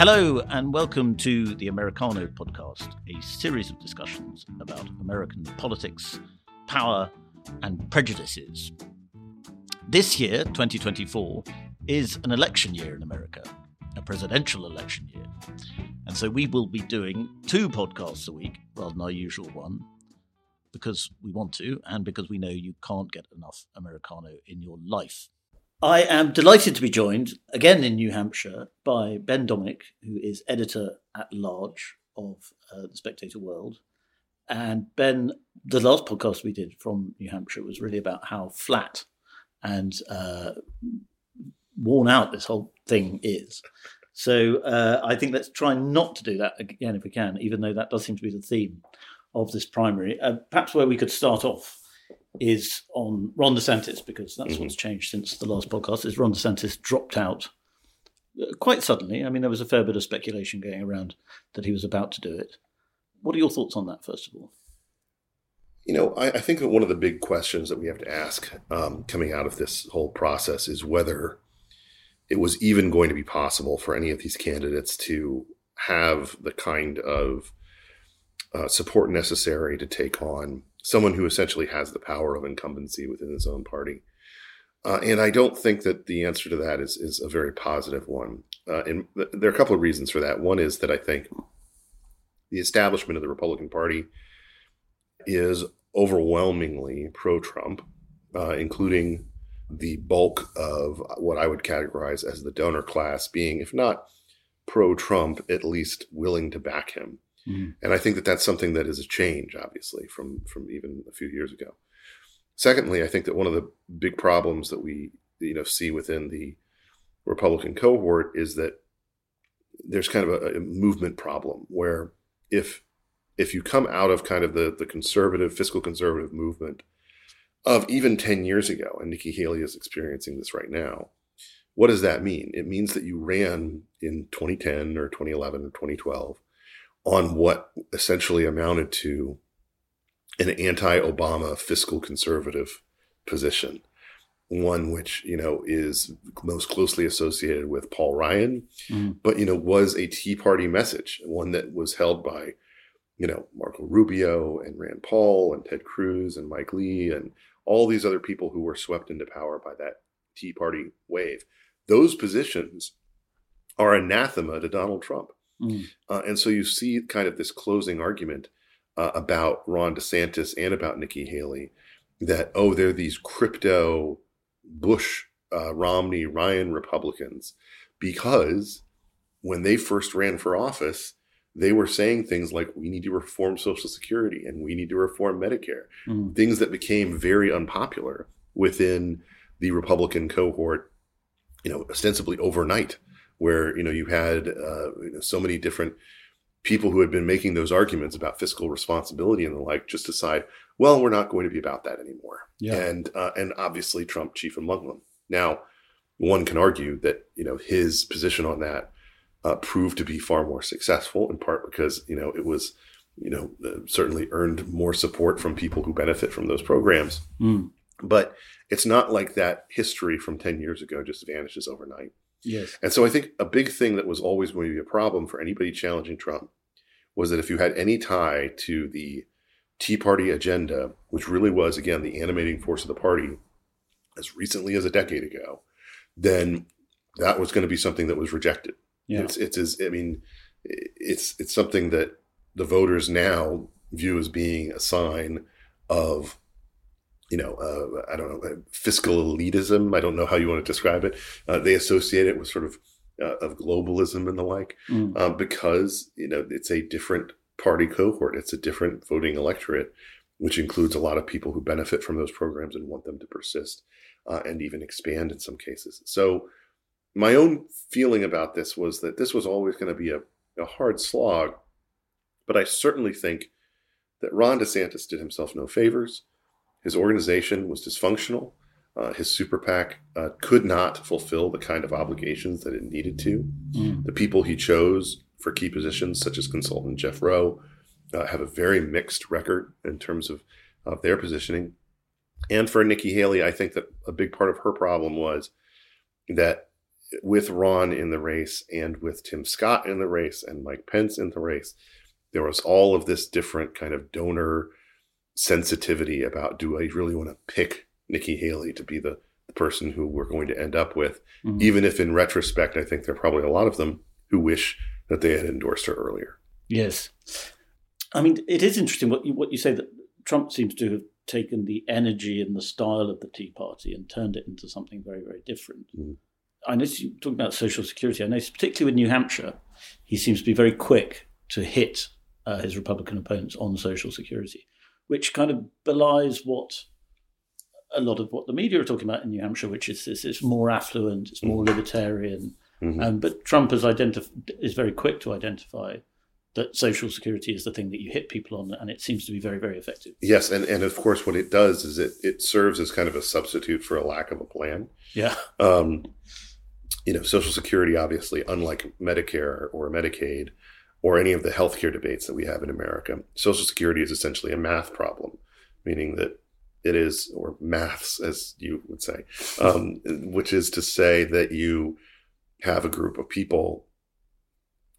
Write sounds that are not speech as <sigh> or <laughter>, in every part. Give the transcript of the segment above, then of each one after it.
Hello, and welcome to the Americano podcast, a series of discussions about American politics, power, and prejudices. This year, 2024, is an election year in America, a presidential election year. And so we will be doing two podcasts a week rather than our usual one because we want to and because we know you can't get enough Americano in your life. I am delighted to be joined again in New Hampshire by Ben Domenech, who is editor at large of uh, the Spectator World. And Ben, the last podcast we did from New Hampshire was really about how flat and uh, worn out this whole thing is. So uh, I think let's try not to do that again if we can, even though that does seem to be the theme of this primary. Uh, perhaps where we could start off is on Ron DeSantis because that's mm-hmm. what's changed since the last podcast. Is Ron DeSantis dropped out uh, quite suddenly? I mean, there was a fair bit of speculation going around that he was about to do it. What are your thoughts on that, first of all? You know, I, I think that one of the big questions that we have to ask um, coming out of this whole process is whether it was even going to be possible for any of these candidates to have the kind of uh, support necessary to take on someone who essentially has the power of incumbency within his own party. Uh, and I don't think that the answer to that is is a very positive one. Uh, and th- there are a couple of reasons for that. One is that I think the establishment of the Republican Party is overwhelmingly pro-Trump, uh, including the bulk of what I would categorize as the donor class being, if not pro-Trump, at least willing to back him. Mm-hmm. And I think that that's something that is a change, obviously, from from even a few years ago. Secondly, I think that one of the big problems that we you know see within the Republican cohort is that there's kind of a, a movement problem where if if you come out of kind of the the conservative fiscal conservative movement of even 10 years ago and Nikki Haley is experiencing this right now what does that mean it means that you ran in 2010 or 2011 or 2012 on what essentially amounted to an anti-Obama fiscal conservative position, one which you know is most closely associated with Paul Ryan, mm. but you know was a Tea Party message, one that was held by you know Marco Rubio and Rand Paul and Ted Cruz and Mike Lee and all these other people who were swept into power by that Tea Party wave. Those positions are anathema to Donald Trump. Mm. Uh, and so you see kind of this closing argument uh, about Ron DeSantis and about Nikki Haley that, oh, they're these crypto Bush, uh, Romney, Ryan Republicans because when they first ran for office, they were saying things like, we need to reform Social Security and we need to reform Medicare, mm. things that became very unpopular within the Republican cohort, you know, ostensibly overnight where you know you had uh, you know, so many different people who had been making those arguments about fiscal responsibility and the like just decide, well, we're not going to be about that anymore. Yeah. And uh, and obviously Trump chief among them. Now, one can argue that you know his position on that uh, proved to be far more successful, in part because you know it was you know uh, certainly earned more support from people who benefit from those programs. Mm. But it's not like that history from ten years ago just vanishes overnight. Yes. And so I think a big thing that was always going to be a problem for anybody challenging Trump was that if you had any tie to the Tea Party agenda, which really was, again, the animating force of the party as recently as a decade ago, then that was going to be something that was rejected. Yeah. It's, it's as, I mean, it's, it's something that the voters now view as being a sign of you know, uh, I don't know, fiscal elitism. I don't know how you want to describe it. Uh, they associate it with sort of uh, of globalism and the like, mm. Um, because you know it's a different party cohort. It's a different voting electorate, which includes a lot of people who benefit from those programs and want them to persist uh, and even expand in some cases. So, my own feeling about this was that this was always going to be a, a hard slog But I certainly think that Ron DeSantis did himself no favors. His organization was dysfunctional. Uh, his super PAC uh, could not fulfill the kind of obligations that it needed to. Mm. The people he chose for key positions, such as consultant Jeff Roe, uh, have a very mixed record in terms of, of their positioning. And for Nikki Haley, I think that a big part of her problem was that with Ron in the race and with Tim Scott in the race and Mike Pence in the race, there was all of this different kind of donor sensitivity about do I really want to pick Nikki Haley to be the, the person who we're going to end up with, mm-hmm. even if in retrospect, I think there are probably a lot of them who wish that they had endorsed her earlier. Yes. I mean, it is interesting what you, what you say that Trump seems to have taken the energy and the style of the Tea Party and turned it into something very, very different. Mm-hmm. I know you talking about Social Security. I know, particularly with New Hampshire, he seems to be very quick to hit uh, his Republican opponents on Social Security, which kind of belies what a lot of what the media are talking about in New Hampshire, which is this: it's more affluent, it's more mm-hmm. libertarian. Mm-hmm. Um, but Trump has identif- is very quick to identify that social security is the thing that you hit people on, and it seems to be very, very effective. Yes, and, and of course, what it does is it it serves as kind of a substitute for a lack of a plan. Yeah. Um, you know, Social Security, obviously, unlike Medicare or Medicaid or any of the healthcare debates that we have in America, Social Security is essentially a math problem, meaning that it is, or maths, as you would say, um, which is to say that you have a group of people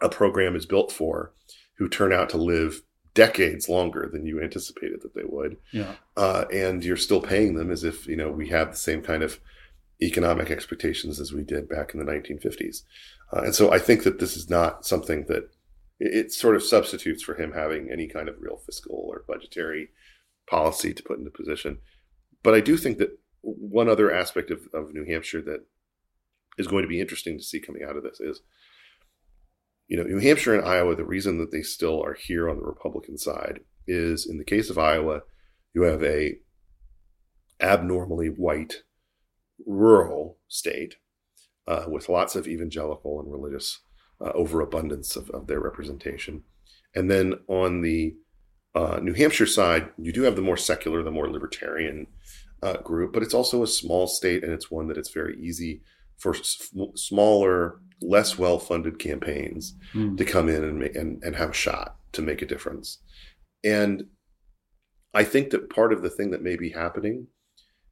a program is built for who turn out to live decades longer than you anticipated that they would. Yeah. Uh, and you're still paying them as if, you know, we have the same kind of economic expectations as we did back in the 1950s. Uh, and so I think that this is not something that it, sort of substitutes for him having any kind of real fiscal or budgetary policy to put into position. But I do think that one other aspect of, of New Hampshire that is going to be interesting to see coming out of this is you know, New Hampshire and Iowa, the reason that they still are here on the Republican side is in the case of Iowa, you have a abnormally white rural state uh, with lots of evangelical and religious uh, overabundance of, of, their representation. And then on the uh, New Hampshire side, you do have the more secular, the more libertarian uh, group, but it's also a small state and it's one that it's very easy for s- smaller less well funded campaigns mm. to come in and, make, and, and have a shot to make a difference. And I think that part of the thing that may be happening,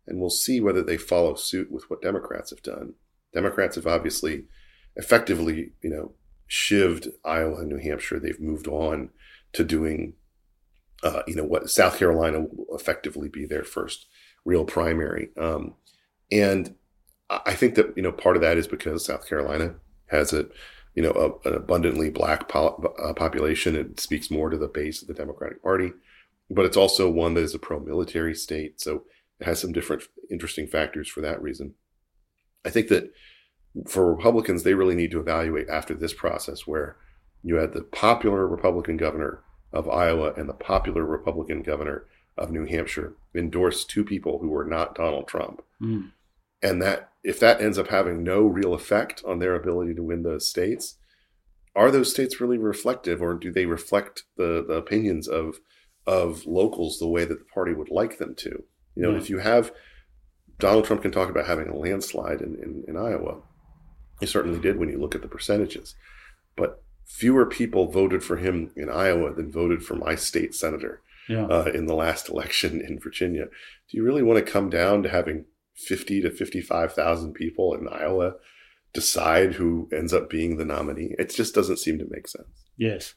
and we'll see whether they follow suit with what Democrats have done. Democrats have obviously effectively, you know, shivved Iowa and New Hampshire. They've moved on to doing, uh, you know, what South Carolina will effectively be their first real primary. Um, and I think that, you know, part of that is because South Carolina has a you know a, an abundantly black po- uh, population. It speaks more to the base of the Democratic Party, but it's also one that is a pro-military state, so it has some different interesting factors for that reason. I think that for Republicans, they really need to evaluate after this process where you had the popular Republican governor of Iowa and the popular Republican governor of New Hampshire endorse two people who were not Donald Trump. Mm. And that if that ends up having no real effect on their ability to win those states, are those states really reflective, or do they reflect the, the opinions of of locals the way that the party would like them to? You know, yeah. if you have Donald Trump can talk about having a landslide in, in, in Iowa. He certainly did when you look at the percentages. But fewer people voted for him in Iowa than voted for my state senator yeah. uh, in the last <laughs> election in Virginia. Do you really want to come down to having 50 to 55,000 people in Iowa decide who ends up being the nominee. It just doesn't seem to make sense. Yes.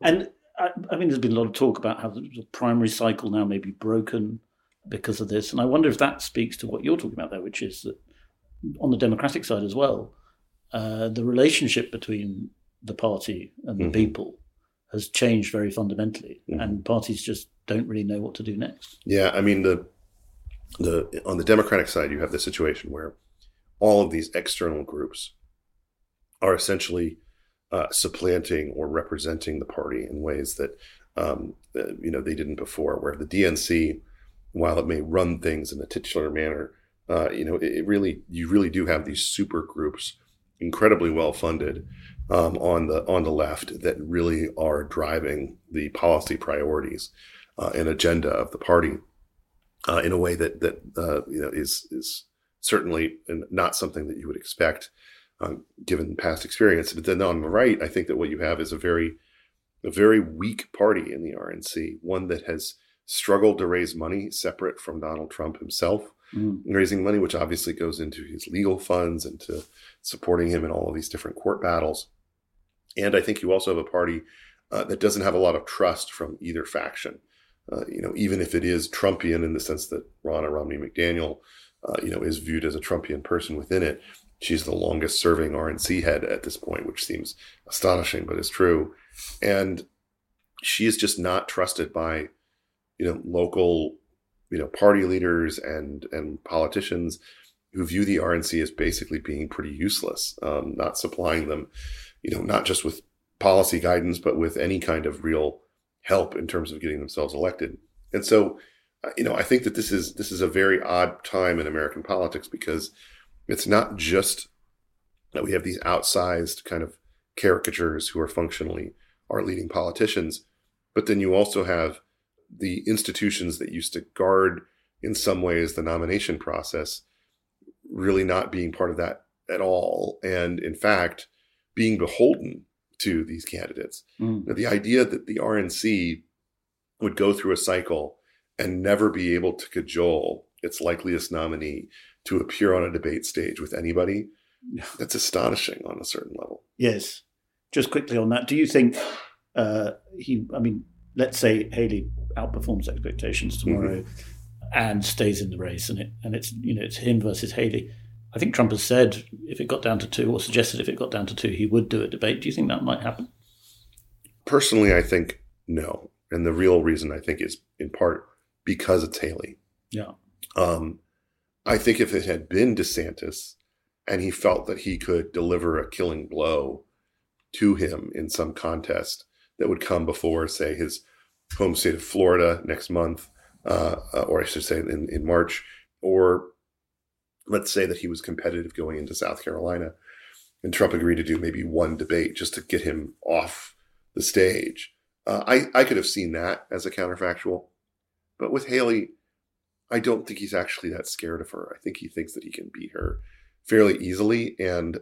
And I, I mean, there's been a lot of talk about how the primary cycle now may be broken because of this. And I wonder if that speaks to what you're talking about there, which is that on the Democratic side as well, uh, the relationship between the party and the mm-hmm. people has changed very fundamentally, mm-hmm. and parties just don't really know what to do next. Yeah, I mean the the on the Democratic side, you have the situation where all of these external groups are essentially uh, supplanting or representing the party in ways that um, uh, you know they didn't before. Where the DNC, while it may run things in a titular manner, uh, you know it, it, really you really do have these super groups incredibly well funded um, on the on the left that really are driving the policy priorities uh, and agenda of the party uh, in a way that that uh, you know is is certainly not something that you would expect um, given past experience. But then on the right, I think that what you have is a very a very weak party in the RNC, one that has struggled to raise money separate from Donald Trump himself mm. raising money, which obviously goes into his legal funds and to supporting him in all of these different court battles. And I think you also have a party uh, that doesn't have a lot of trust from either faction. Uh, you know, even if it is Trumpian in the sense that Ron Ronna Romney McDaniel, uh, you know, is viewed as a Trumpian person within it, she's the longest serving RNC head at this point, which seems astonishing, but is true. And she is just not trusted by, you know, local you know party leaders and and politicians who view the RNC as basically being pretty useless, um, not supplying them, you know, not just with policy guidance, but with any kind of real help in terms of getting themselves elected. And so, uh, you know, I think that this is this is a very odd time in American politics because it's not just that we have these outsized kind of caricatures who are functionally our leading politicians, but then you also have the institutions that used to guard in some ways the nomination process really not being part of that at all. And in fact being beholden to these candidates. Mm. now, the idea that the rnc would go through a cycle and never be able to cajole its likeliest nominee to appear on a debate stage with anybody that's astonishing on a certain level. Yes. Just quickly on that do you think uh, he i mean let's say haley outperforms expectations tomorrow mm-hmm. and stays in the race, and it and it's you know it's him versus Haley. I think Trump has said if it got down to two, or suggested if it got down to two, he would do a debate. Do you think that might happen? Personally, I think no, and the real reason I think is in part because it's Haley. Yeah. Um, I think if it had been DeSantis and he felt that he could deliver a killing blow to him in some contest that would come before, say, his home state of Florida next month, uh, or I should say in, in March, or let's say that he was competitive going into South Carolina, and Trump agreed to do maybe one debate just to get him off the stage. Uh, I I could have seen that as a counterfactual, but with Haley, I don't think he's actually that scared of her. I think he thinks that he can beat her fairly easily, and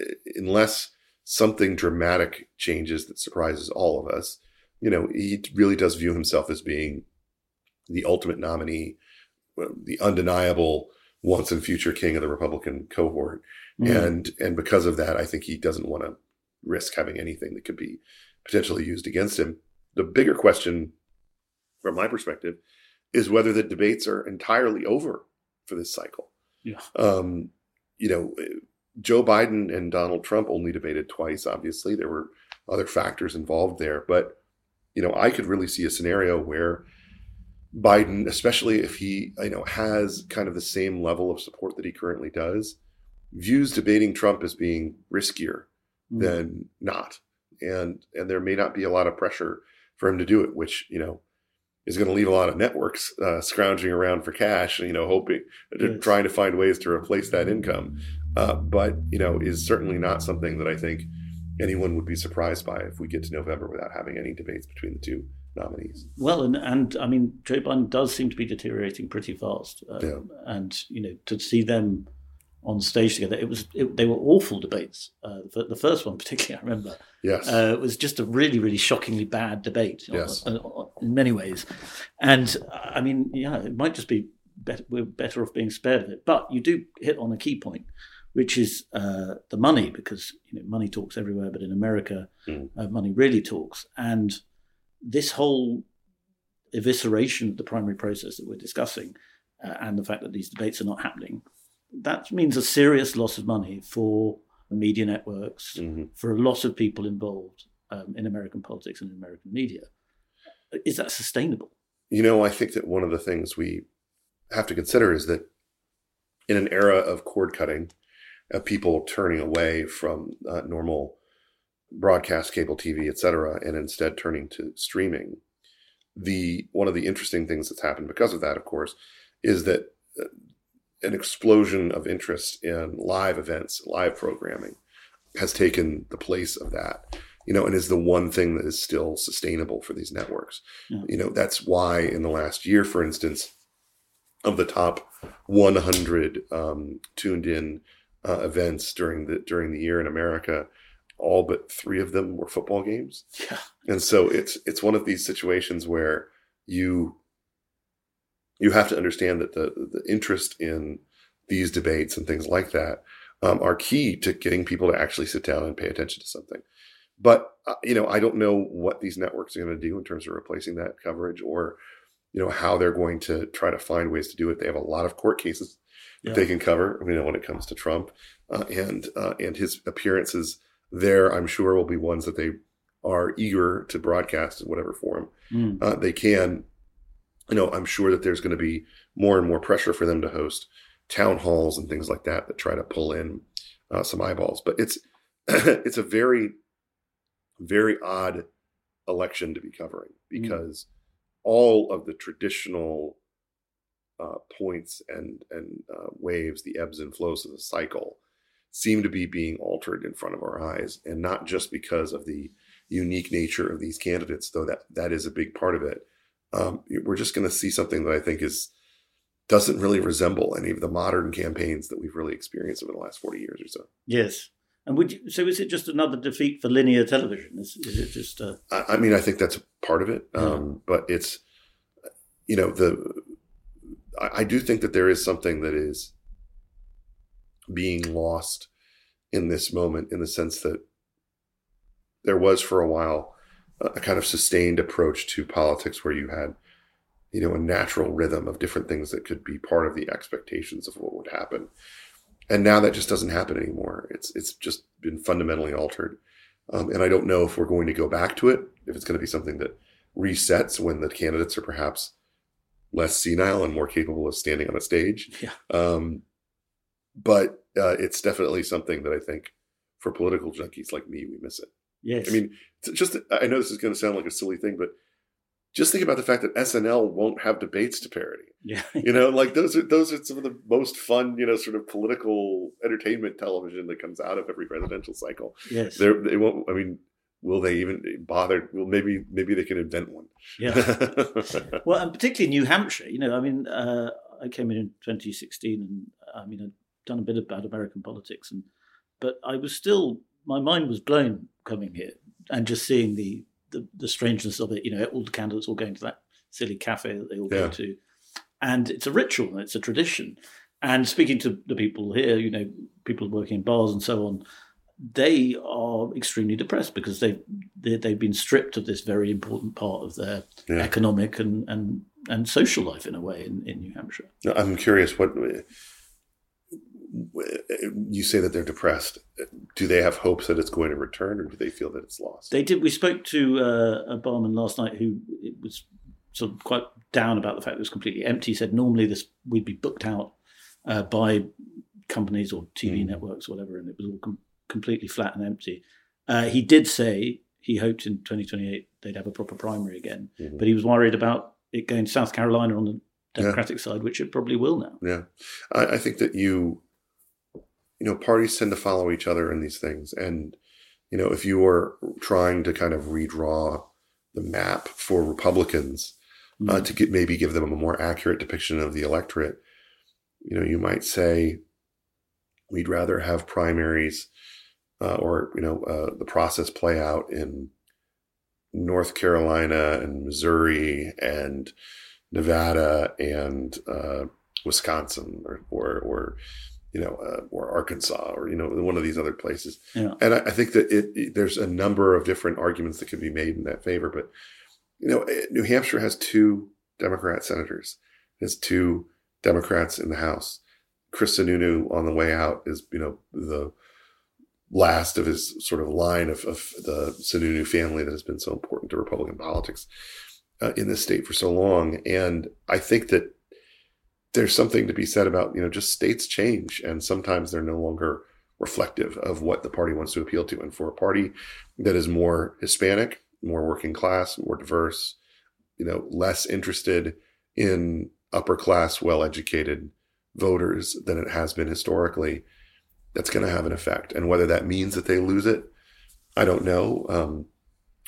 uh, unless something dramatic changes that surprises all of us, you know, he really does view himself as being the ultimate nominee, the undeniable once and future king of the Republican cohort. Mm-hmm. And and because of that, I think he doesn't want to risk having anything that could be potentially used against him. The bigger question from my perspective is whether the debates are entirely over for this cycle. Yeah. Um, you know, Joe Biden and Donald Trump only debated twice. Obviously, there were other factors involved there, but you know, I could really see a scenario where Biden, especially if he, you know, has kind of the same level of support that he currently does, views debating Trump as being riskier mm. than not. And and there may not be a lot of pressure for him to do it, which, you know, is going to leave a lot of networks uh, scrounging around for cash, you know, hoping, yes. trying to find ways to replace that income. Uh, but, you know, is certainly not something that I think anyone would be surprised by if we get to November without having any debates between the two nominees. Well, and and I mean, Joe Biden does seem to be deteriorating pretty fast, um, yeah. and you know, to see them on stage together, it was it, they were awful debates. Uh, the, the, first one, particularly, <laughs> I remember. Yes, uh, it was just a really, really shockingly bad debate. Yes. On, on, in many ways, and I mean, yeah, it might just be better, we're better off being spared of it. But you do hit on a key point which is uh, the money, because you know money talks everywhere, but in America, mm. uh, money really talks. And this whole evisceration of the primary process that we're discussing, uh, and the fact that these debates are not happening, that means a serious loss of money for media networks, mm-hmm. for a lot of people involved um, in American politics and in American media. Is that sustainable? You know, I think that one of the things we have to consider is that in an era of cord cutting of people turning away from uh, normal broadcast cable TV, et cetera, and instead turning to streaming. The one of the interesting things that's happened because of that, of course, is that uh, an explosion of interest in live events, live programming, has taken the place of that you know and is the one thing that is still sustainable for these networks Yeah. you know that's why in the last year for instance of the top 100 um, tuned in uh, events during the during the year in America, all but three of them were football games. Yeah. And so it's it's one of these situations where you you have to understand that the the interest in these debates and things like that um, are key to getting people to actually sit down and pay attention to something. But uh, you know, I don't know what these networks are going to do in terms of replacing that coverage or you know how they're going to try to find ways to do it. They have a lot of court cases Yeah. they can cover. You know, when it comes to Trump uh, and uh, and his appearances there, I'm sure will be ones that they are eager to broadcast in whatever form Mm. uh, they can. You know, I'm sure that there's going to be more and more pressure for them to host town halls and things like that that try to pull in uh, some eyeballs. But it's <clears throat> it's a very very odd election to be covering because all of the traditional uh, points and and uh, waves, the ebbs and flows of the cycle, seem to be being altered in front of our eyes, and not just because of the unique nature of these candidates, though that that is a big part of it. Um, we're just going to see something that I think is doesn't really resemble any of the modern campaigns that we've really experienced over the last forty years or so. Yes. And would you, so is it just another defeat for linear television? Is, is it just uh, I, I mean, I think that's part of it, um, but it's you know the I, I do think that there is something that is being lost in this moment in the sense that there was for a while a, kind of sustained approach to politics where you had you know a natural rhythm of different things that could be part of the expectations of what would happen. And now that just doesn't happen anymore. It's it's just been fundamentally altered. Um, and I don't know if we're going to go back to it, if it's going to be something that resets when the candidates are perhaps less senile and more capable of standing on a stage. <laughs> Yeah. Um, but uh, it's definitely something that I think for political junkies like me, we miss it. yes? I mean, just I know this is going to sound like a silly thing, but just think about the fact that SNL won't have debates to parody. yeah, <laughs> You know, like those are those are some of the most fun, you know, sort of political entertainment television that comes out of every presidential cycle yes, they're, they won't. I mean, will they even bother? Well, maybe maybe they can invent one. yeah. <laughs> Well, and particularly New Hampshire. You know, I mean, uh, I came in in 2016, and I mean, I'd done a bit about American politics, and but I was still my mind was blown coming here and just seeing the the, the strangeness of it. You know, all the candidates all going to that silly cafe that they all Yeah. go to, and it's a ritual, and it's a tradition. And speaking to the people here, you know, people working in bars and so on, they are extremely depressed because they've they, they've been stripped of this very important part of their Yeah. economic and, and and social life in a way in, in New Hampshire. I'm curious. What you say that they're depressed? Do they have hopes that it's going to return, or do they feel that it's lost? They did. We spoke to uh, a barman last night who it was sort of quite down about the fact that it was completely empty. He said normally this we'd be booked out uh, by companies or TV Mm. networks, or whatever, and it was all com- completely flat and empty. Uh, he did say he hoped in 2028 they'd have a proper primary again, Mhm. but he was worried about it going to South Carolina on the Yeah. Democratic side, which it probably will now. Yeah, I, I think that you, you know, parties tend to follow each other in these things, and you know, if you are trying to kind of redraw the map for Republicans uh, Mm. to get maybe give them a more accurate depiction of the electorate, you know, you might say we'd rather have primaries uh, or you know uh, the process play out in North Carolina and Missouri and Nevada and uh, Wisconsin or, or or you know uh, or Arkansas or you know one of these other places. Yeah. And I, I think that it, it- there's a number of different arguments that can be made in that favor. But you know, eh, New Hampshire has two Democrat senators. It has two Democrats in the House. Chris Sununu on the way out is you know the last of his sort of line of, of the Sununu family that has been so important to Republican politics uh, in this state for so long. And I think that there's something to be said about, you know, just states change and sometimes they're no longer reflective of what the party wants to appeal to. And for a party that is more Hispanic, more working class, more diverse, you know, less interested in upper class, well educated voters than it has been historically, that's going to have an effect. And whether that means that they lose it, I don't know. Um,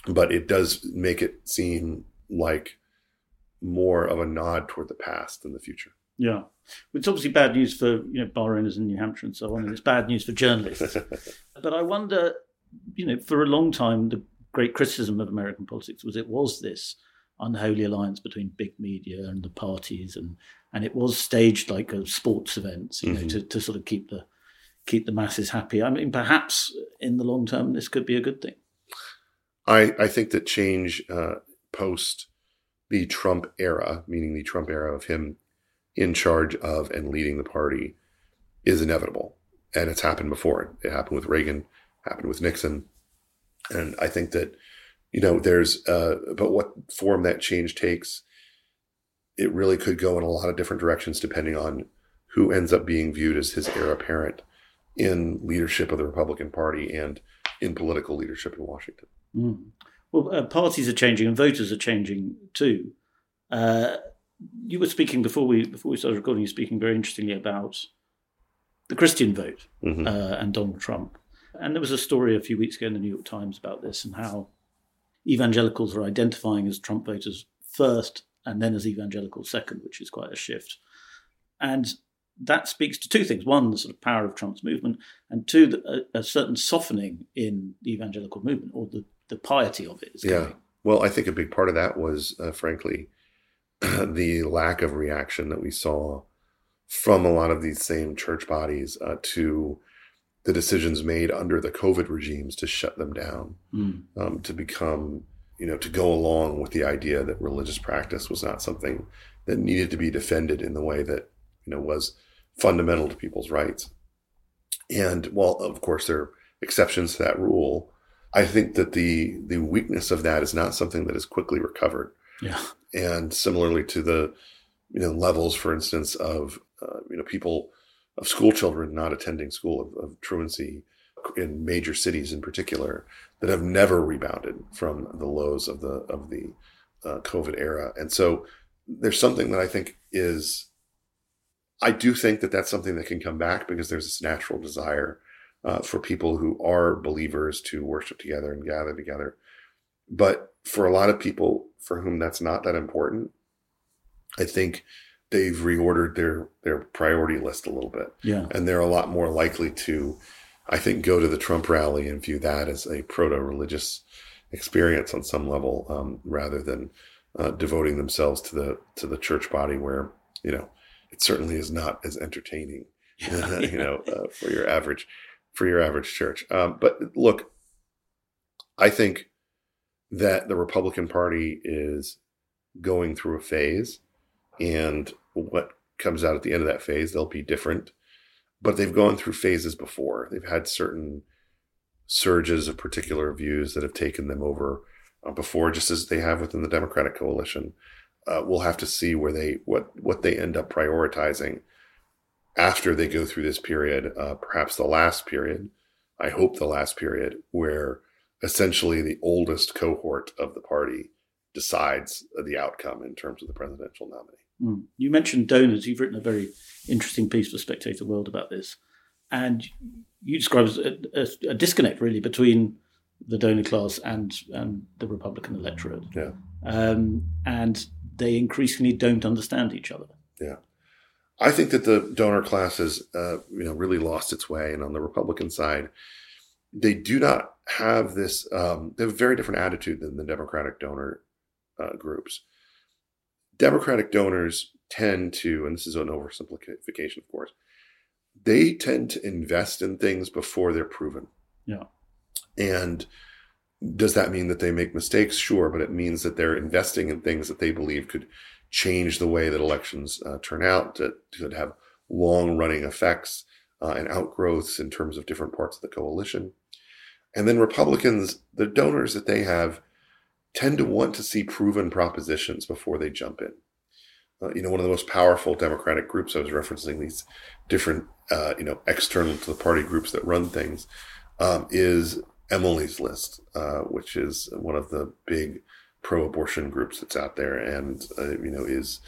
but it does make it seem like more of a nod toward the past than the future. Yeah. It's obviously bad news for you know bar owners in New Hampshire and so on, and it's bad news for journalists. <laughs> but I wonder, you know, for a long time, the great criticism of American politics was it was this unholy alliance between big media and the parties, and and it was staged like a sports events, you know, mm-hmm. to, to sort of keep the keep the masses happy. I mean, perhaps in the long term, this could be a good thing. I I think that change uh, post the Trump era, meaning the Trump era of him in charge of and leading the party, is inevitable, and it's happened before. It happened with Reagan, happened with Nixon, and I think that you know there's uh, but what form that change takes, it really could go in a lot of different directions depending on who ends up being viewed as his heir apparent in leadership of the Republican Party and in political leadership in Washington. Mm. Well, uh, parties are changing and voters are changing too. Uh, you were speaking before we before we started recording. You were speaking very interestingly about the Christian vote mm-hmm. uh, and Donald Trump. And there was a story a few weeks ago in the New York Times about this and how evangelicals are identifying as Trump voters first and then as evangelicals second, which is quite a shift. And that speaks to two things: one, the sort of power of Trump's movement, and two, a, a certain softening in the evangelical movement or the, the piety of it. yeah. Coming. Well, I think a big part of that was, uh, frankly, <clears throat> the lack of reaction that we saw from a lot of these same church bodies uh, to the decisions made under the COVID regimes to shut them down, mm. um, to become, you know, to go along with the idea that religious practice was not something that needed to be defended in the way that, you know, was fundamental to people's rights. And while, of course, there are exceptions to that rule, I think that the the weakness of that is not something that is quickly recovered. Yeah. And similarly to the, you know, levels, for instance, of uh, you know people of school children not attending school of, of truancy in major cities in particular that have never rebounded from the lows of the of the uh, COVID era. And so there's something that I think is I do think that that's something that can come back because there's this natural desire uh, for people who are believers to worship together and gather together. But for a lot of people for whom that's not that important, I think they've reordered their their priority list a little bit. Yeah. And they're a lot more likely to, I think, go to the Trump rally and view that as a proto religious experience on some level, um, rather than uh, devoting themselves to the to the church body, where you know it certainly is not as entertaining, <laughs> yeah, <laughs> you know, uh, for your average for your average church. Um, but look, I think that the Republican Party is going through a phase, and what comes out at the end of that phase, they'll be different. But they've gone through phases before. They've had certain surges of particular views that have taken them over uh, before, just as they have within the Democratic coalition uh, we'll have to see where they what what they end up prioritizing after they go through this period, uh, perhaps the last period. I hope the last period where essentially the oldest cohort of the party decides the outcome in terms of the presidential nominee. Mm. You mentioned donors. You've written a very interesting piece for Spectator World about this, and you describe a, a, a disconnect really between the donor class and and the Republican electorate. Yeah. Um, and they increasingly don't understand each other. Yeah. I think that the donor class has, uh, you know, really lost its way. And on the Republican side, they do not have this, um, they have a very different attitude than the Democratic donor uh, groups. Democratic donors tend to, and this is an oversimplification, of course, they tend to invest in things before they're proven. Yeah. And does that mean that they make mistakes? Sure, but it means that they're investing in things that they believe could change the way that elections uh, turn out, that could have long running effects uh, and outgrowths in terms of different parts of the coalition. And then Republicans, the donors that they have, tend to want to see proven propositions before they jump in. Uh, you know, one of the most powerful Democratic groups, I was referencing these different, uh, you know, external to the party groups that run things, um, is Emily's List, uh, which is one of the big pro-abortion groups that's out there, and uh, you know is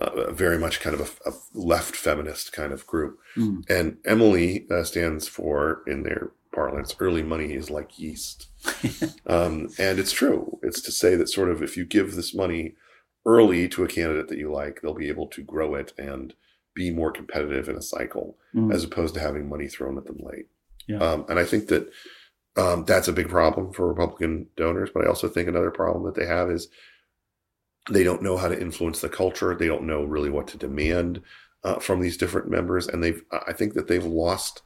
uh, very much kind of a, a, left feminist kind of group. Mm. And Emily uh, stands for, in their parlance, early money is like yeast. <laughs> um, and it's true. It's to say that sort of if you give this money early to a candidate that you like, they'll be able to grow it and be more competitive in a cycle mm. as opposed to having money thrown at them late. Yeah. Um, and I think that um, that's a big problem for Republican donors. But I also think another problem that they have is they don't know how to influence the culture. They don't know really what to demand uh, from these different members, and they've. I think that they've lost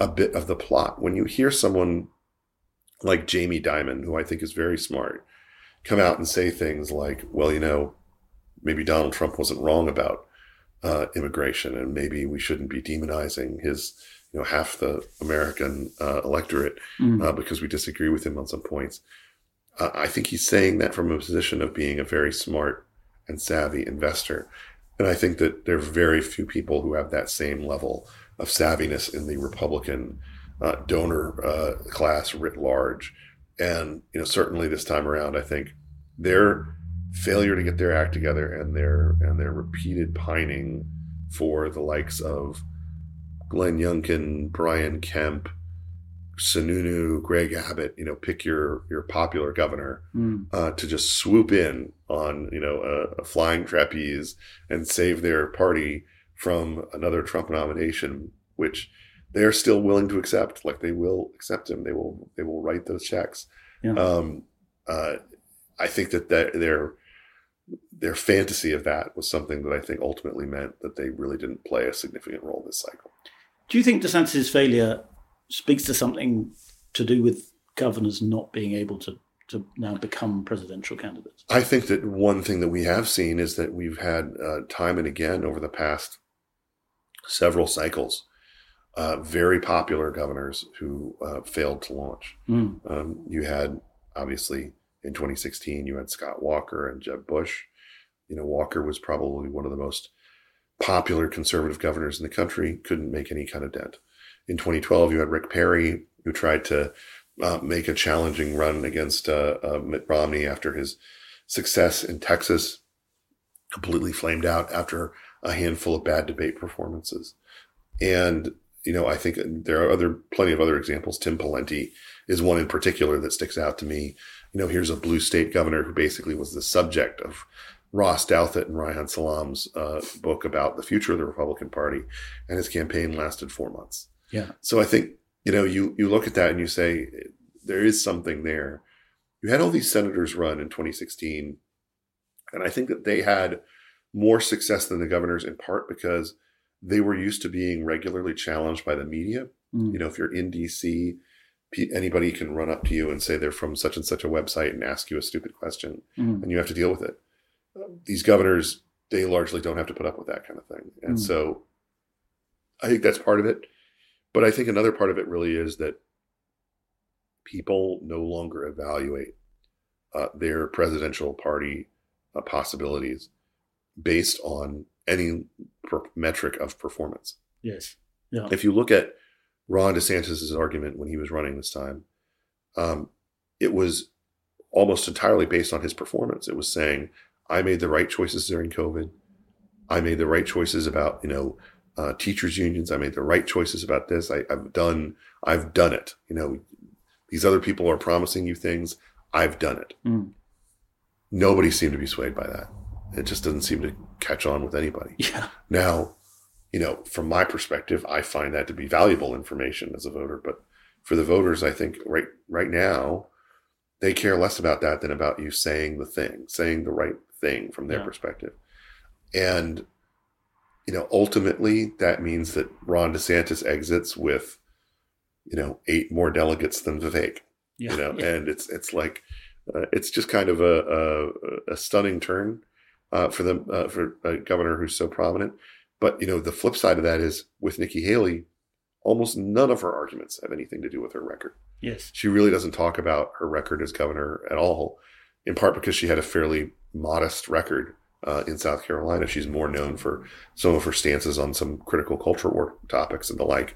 a bit of the plot. When you hear someone like Jamie Dimon, who I think is very smart, come out and say things like, "Well, you know, maybe Donald Trump wasn't wrong about uh, immigration, and maybe we shouldn't be demonizing his." You know, half the American uh, electorate mm. because we disagree with him on some points uh, I think he's saying that from a position of being a very smart and savvy investor. And I think that there are very few people who have that same level of savviness in the Republican uh, donor uh, class writ large. And you know, certainly this time around, I think their failure to get their act together and their and their repeated pining for the likes of Glenn Youngkin, Brian Kemp, Sununu, Greg Abbott, you know, pick your your popular governor mm. uh, to just swoop in on you know a, a, flying trapeze and save their party from another Trump nomination, which they are still willing to accept. Like they will accept him. They will they will write those checks. Yeah. Um, uh, I think that their their fantasy of that was something that I think ultimately meant that they really didn't play a significant role this cycle. Do you think DeSantis' failure speaks to something to do with governors not being able to to now become presidential candidates? I think that one thing that we have seen is that we've had uh, time and again over the past several cycles uh, very popular governors who uh, failed to launch. Mm. Um, you had obviously in 2016 you had Scott Walker and Jeb Bush. You know Walker was probably one of the most popular conservative governors in the country. Couldn't make any kind of dent in 2012, you had Rick Perry, who tried to uh, make a challenging run against uh, uh, Mitt Romney after his success in Texas, completely flamed out after a handful of bad debate performances. And you know, I think there are other plenty of other examples. Tim Pawlenty is one in particular that sticks out to me. You know, here's a blue state governor who basically was the subject of Ross Douthat and Reihan Salam's uh, book about the future of the Republican Party, and his campaign lasted four months. Yeah. So I think, you know, you, you look at that and you say, there is something there. You had all these senators run in 2016, and I think that they had more success than the governors in part because they were used to being regularly challenged by the media. Mm. You know, if you're in DC, anybody can run up to you and say they're from such and such a website and ask you a stupid question, mm. and you have to deal with it. These governors, they largely don't have to put up with that kind of thing. And mm. so I think that's part of it. But I think another part of it really is that people no longer evaluate uh, their presidential party uh, possibilities based on any per- metric of performance. Yes. Yeah. If you look at Ron DeSantis' argument when he was running this time, um, it was almost entirely based on his performance. It was saying, I made the right choices during COVID. I made the right choices about, you know, uh, teachers unions. I made the right choices about this. I, have done, I've done it. You know, these other people are promising you things. I've done it. Mm. Nobody seemed to be swayed by that. It just doesn't seem to catch on with anybody. <laughs> Yeah. Now, you know, from my perspective, I find that to be valuable information as a voter. But for the voters, I think right right now, they care less about that than about you saying the thing, saying the right thing from their yeah. perspective. And you know, ultimately that means that Ron DeSantis exits with, you know, eight more delegates than Vivek. Yeah, you know, yeah. <laughs> and it's it's like uh, it's just kind of a a, a stunning turn uh, for them uh, for a governor who's so prominent. But you know, the flip side of that is with Nikki Haley, almost none of her arguments have anything to do with her record. Yes, she really doesn't talk about her record as governor at all. In part because she had a fairly modest record uh, in South Carolina. She's more known for some of her stances on some critical culture war topics and the like.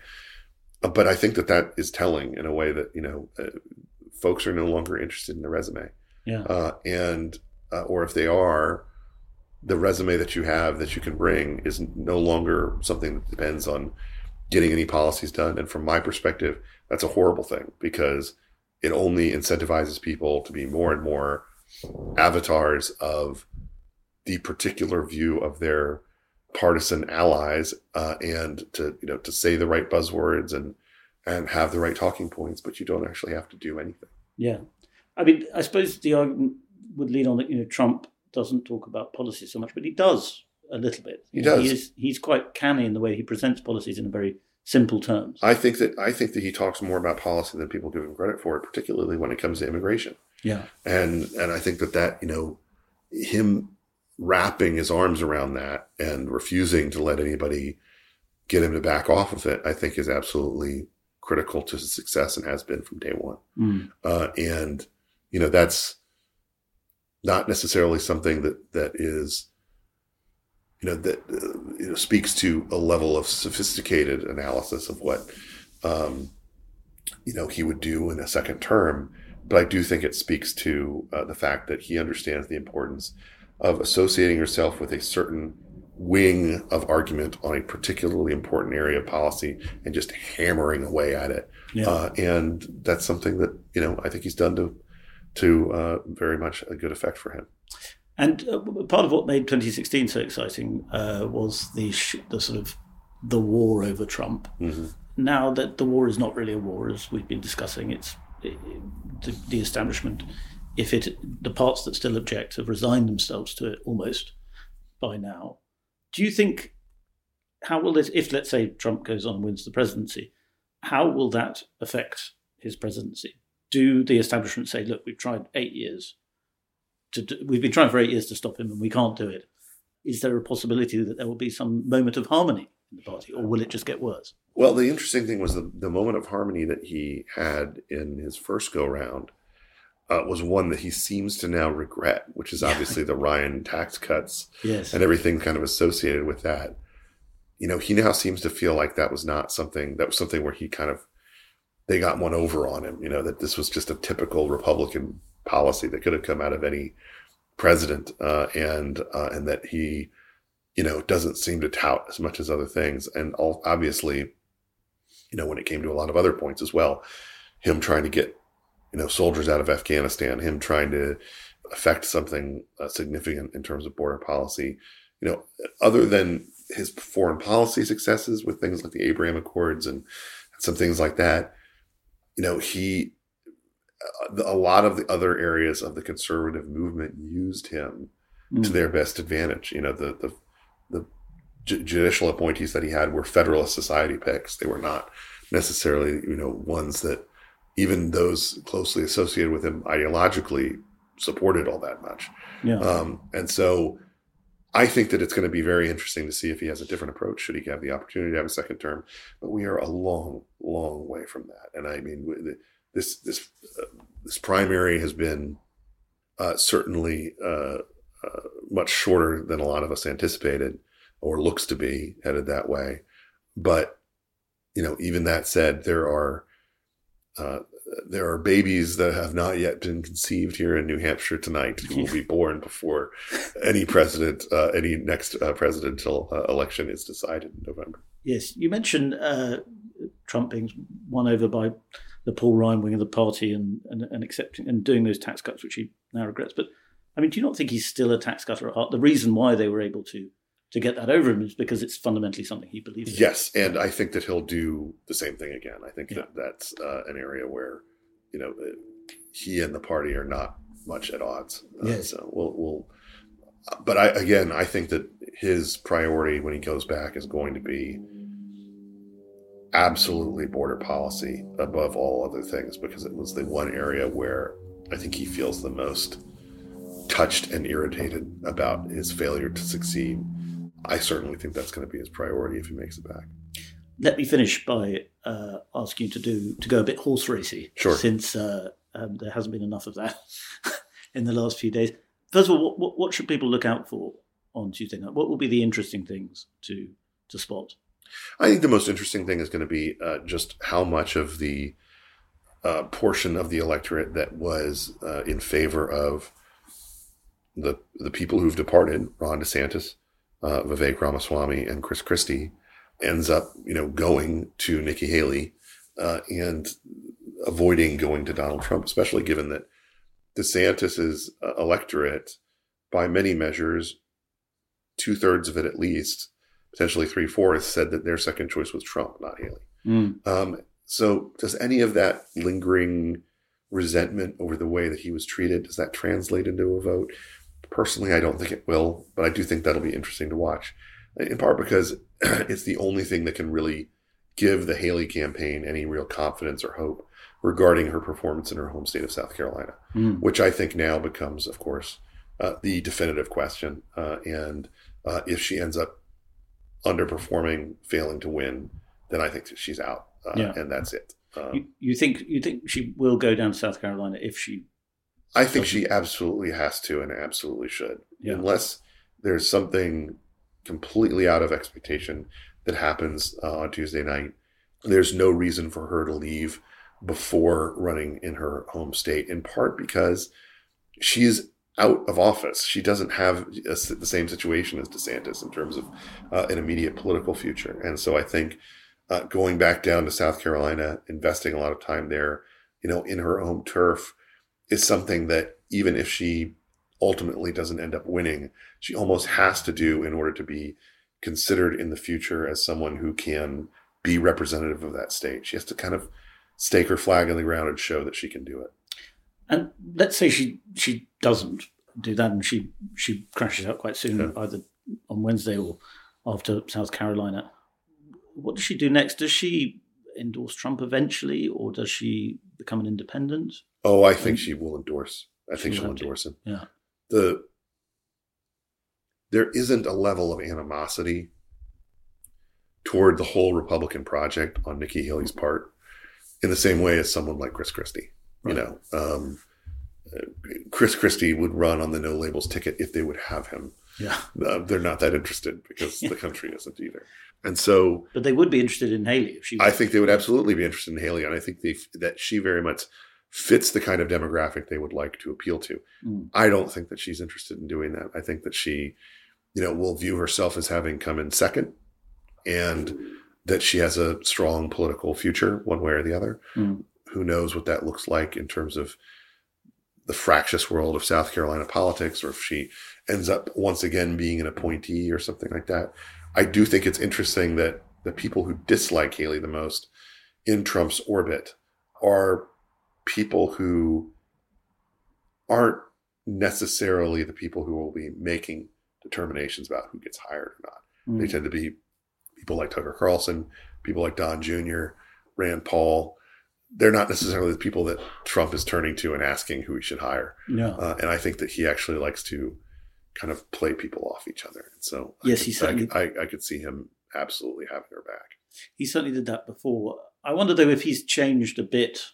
Uh, but I think that that is telling in a way that you know uh, folks are no longer interested in the resume. Yeah. Uh, and uh, or if they are, the resume that you have that you can bring is no longer something that depends on getting any policies done. And from my perspective, that's a horrible thing because it only incentivizes people to be more and more avatars of the particular view of their partisan allies uh, and to you know to say the right buzzwords and and have the right talking points, but you don't actually have to do anything. Yeah, I mean, I suppose the argument would lead on that you know Trump doesn't talk about policy so much, but he does a little bit. He does. He is, he's quite canny in the way he presents policies in a very simple terms. I think that I think that he talks more about policy than people give him credit for, particularly when it comes to immigration. Yeah, and and I think that that you know him wrapping his arms around that and refusing to let anybody get him to back off of it, I think is absolutely critical to his success and has been from day one. Mm. Uh, and you know that's not necessarily something that that is you know that uh, you know speaks to a level of sophisticated analysis of what um, you know he would do in a second term but i do think it speaks to uh, the fact that he understands the importance of associating yourself with a certain wing of argument on a particularly important area of policy and just hammering away at it yeah. uh, and that's something that you know i think he's done to to uh, very much a good effect for him. And uh, part of what made 2016 so exciting uh, was the sh- the sort of the war over Trump. Mm-hmm. Now that the war is not really a war, as we've been discussing, it's it, the, the establishment. If it the parts that still object have resigned themselves to it almost by now. Do you think how will this if let's say Trump goes on and wins the presidency, how will that affect his presidency? do the establishment say, look, we've tried eight years to do, we've been trying for eight years to stop him and we can't do it? Is there a possibility that there will be some moment of harmony in the party, or will it just get worse? Well, the interesting thing was the, the moment of harmony that he had in his first go round uh, was one that he seems to now regret, which is obviously the Ryan tax cuts yes. and everything kind of associated with that. You know, he now seems to feel like that was not something that was something where he kind of they got one over on him. You know that this was just a typical Republican policy that could have come out of any president, uh, and uh, and that he, you know, doesn't seem to tout as much as other things. And all, obviously, you know, when it came to a lot of other points as well, him trying to get, you know, soldiers out of Afghanistan, him trying to affect something uh, significant in terms of border policy, you know, other than his foreign policy successes with things like the Abraham Accords and some things like that you know, he, uh, a lot of the other areas of the conservative movement used him mm. to their best advantage. You know, the, the judicial appointees that he had were Federalist Society picks. They were not necessarily, you know, ones that even those closely associated with him ideologically supported all that much. Yeah. Um, and so I think that it's going to be very interesting to see if he has a different approach should he have the opportunity to have a second term. But we are a long, long way from that. And I mean, this this uh, this primary has been uh, certainly uh, uh, much shorter than a lot of us anticipated, or looks to be headed that way. But you know, even that said, there are uh, there are babies that have not yet been conceived here in New Hampshire tonight who will be <laughs> born before any president, uh, any next uh, presidential uh, election is decided in November. Yes, you mentioned uh, Trump being won over by the Paul Ryan wing of the party and, and, and accepting and doing those tax cuts, which he now regrets. But I mean, do you not think he's still a tax cutter at heart? The reason why they were able to to get that over him is because it's fundamentally something he believes in. Yes, and I think that he'll do the same thing again. I think yeah. that that's uh, an area where you know he and the party are not much at odds. Uh, yes. So we'll, we'll but I again I think that his priority when he goes back is going to be absolutely border policy above all other things because it was the one area where I think he feels the most touched and irritated about his failure to succeed I certainly think that's going to be his priority if he makes it back. Let me finish by uh, asking you to do to go a bit horse racy. Sure. Since uh, um, there hasn't been enough of that <laughs> in the last few days. First of all, what, what, should people look out for on Tuesday night? What will be the interesting things to to spot? I think the most interesting thing is going to be uh, just how much of the uh, portion of the electorate that was uh, in favor of the the people who've departed, Ron DeSantis, uh, Vivek Ramaswamy, and Chris Christie, ends up you know going to Nikki Haley uh, and avoiding going to Donald Trump, especially given that DeSantis's electorate, by many measures, two thirds of it at least, potentially three fourths, said that their second choice was Trump, not Haley. Mm. Um, so, does any of that lingering resentment over the way that he was treated does that translate into a vote? Personally, I don't think it will, but I do think that'll be interesting to watch. In part because <clears throat> it's the only thing that can really give the Haley campaign any real confidence or hope regarding her performance in her home state of South Carolina, mm. which I think now becomes, of course, uh, the definitive question. Uh, and uh, if she ends up underperforming, failing to win, then I think she's out, uh, yeah. and that's it. Um, you, you, think you think she will go down to South Carolina if she? I think she absolutely has to, and absolutely should, yeah. unless there's something completely out of expectation that happens uh, on Tuesday night. There's no reason for her to leave before running in her home state, in part because she's out of office. She doesn't have a, the same situation as DeSantis in terms of uh, an immediate political future. And so I think uh, going back down to South Carolina, investing a lot of time there, you know, in her home turf is something that even if she ultimately doesn't end up winning, she almost has to do in order to be considered in the future as someone who can be representative of that state. She has to kind of stake her flag in the ground and show that she can do it. And let's say she she doesn't do that, and she she crashes out quite soon, yeah. either on Wednesday or after South Carolina. What does she do next? Does she endorse Trump eventually, or does she become an independent? Oh, I think she will endorse. I think she'll endorse him. Yeah. The there isn't a level of animosity toward the whole Republican project on Nikki Haley's part in the same way as someone like Chris Christie. Right. You know, um, Chris Christie would run on the no labels ticket if they would have him. Yeah, uh, they're not that interested because <laughs> the country isn't either. And so, but they would be interested in Haley if she. I think they would absolutely be interested in Haley, and I think they, that she very much fits the kind of demographic they would like to appeal to. Mm. I don't think that she's interested in doing that. I think that she, you know, will view herself as having come in second, and that she has a strong political future, one way or the other. Mm. Who knows what that looks like in terms of the fractious world of South Carolina politics, or if she ends up once again being an appointee or something like that. I do think it's interesting that the people who dislike Haley the most in Trump's orbit are people who aren't necessarily the people who will be making determinations about who gets hired or not. Mm. They tend to be people like Tucker Carlson, people like Don Jr., Rand Paul. They're not necessarily the people that Trump is turning to and asking who he should hire. Yeah. Uh, and I think that he actually likes to kind of play people off each other. And so yes, he certainly. I, I, I could see him absolutely having her back. He certainly did that before. I wonder though if he's changed a bit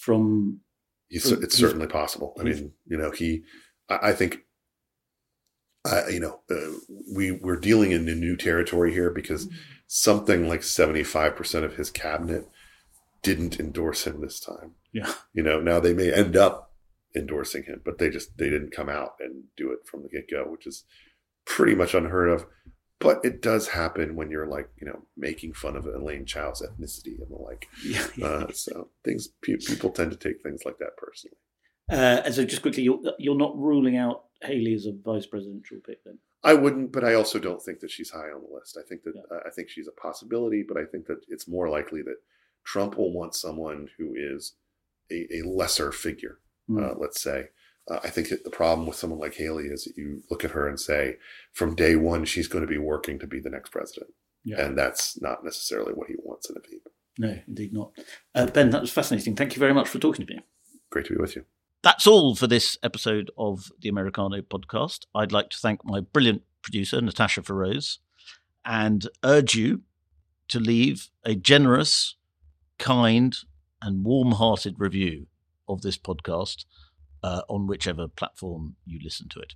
from. He's, from, it's certainly possible. I mean, you know, he. I, I think uh, you know, uh, we we're dealing in a new territory here because mm-hmm. something like seventy five percent of his cabinet didn't endorse him this time. Yeah, you know, now they may end up endorsing him, but they just they didn't come out and do it from the get go, which is pretty much unheard of. But it does happen when you're like, you know, making fun of Elaine Chao's ethnicity and the like. <laughs> Yeah, yeah. Uh, so things people tend to take things like that personally. Uh, and so, just quickly, you're, you're not ruling out Haley as a vice presidential pick, then? I wouldn't, but I also don't think that she's high on the list. I think that yeah. uh, I think she's a possibility, but I think that it's more likely that Trump will want someone who is a, a lesser figure. Mm. Uh, let's say. Uh, I think the problem with someone like Haley is that you look at her and say, from day one, she's going to be working to be the next president, yeah. and that's not necessarily what he wants in a VP. No, indeed not. Uh, ben, that was fascinating. Thank you very much for talking to me. Great to be with you. That's all for this episode of the Americano podcast. I'd like to thank my brilliant producer, Natasha Feroz, and urge you to leave a generous, kind, and warm hearted review of this podcast uh, on whichever platform you listen to it.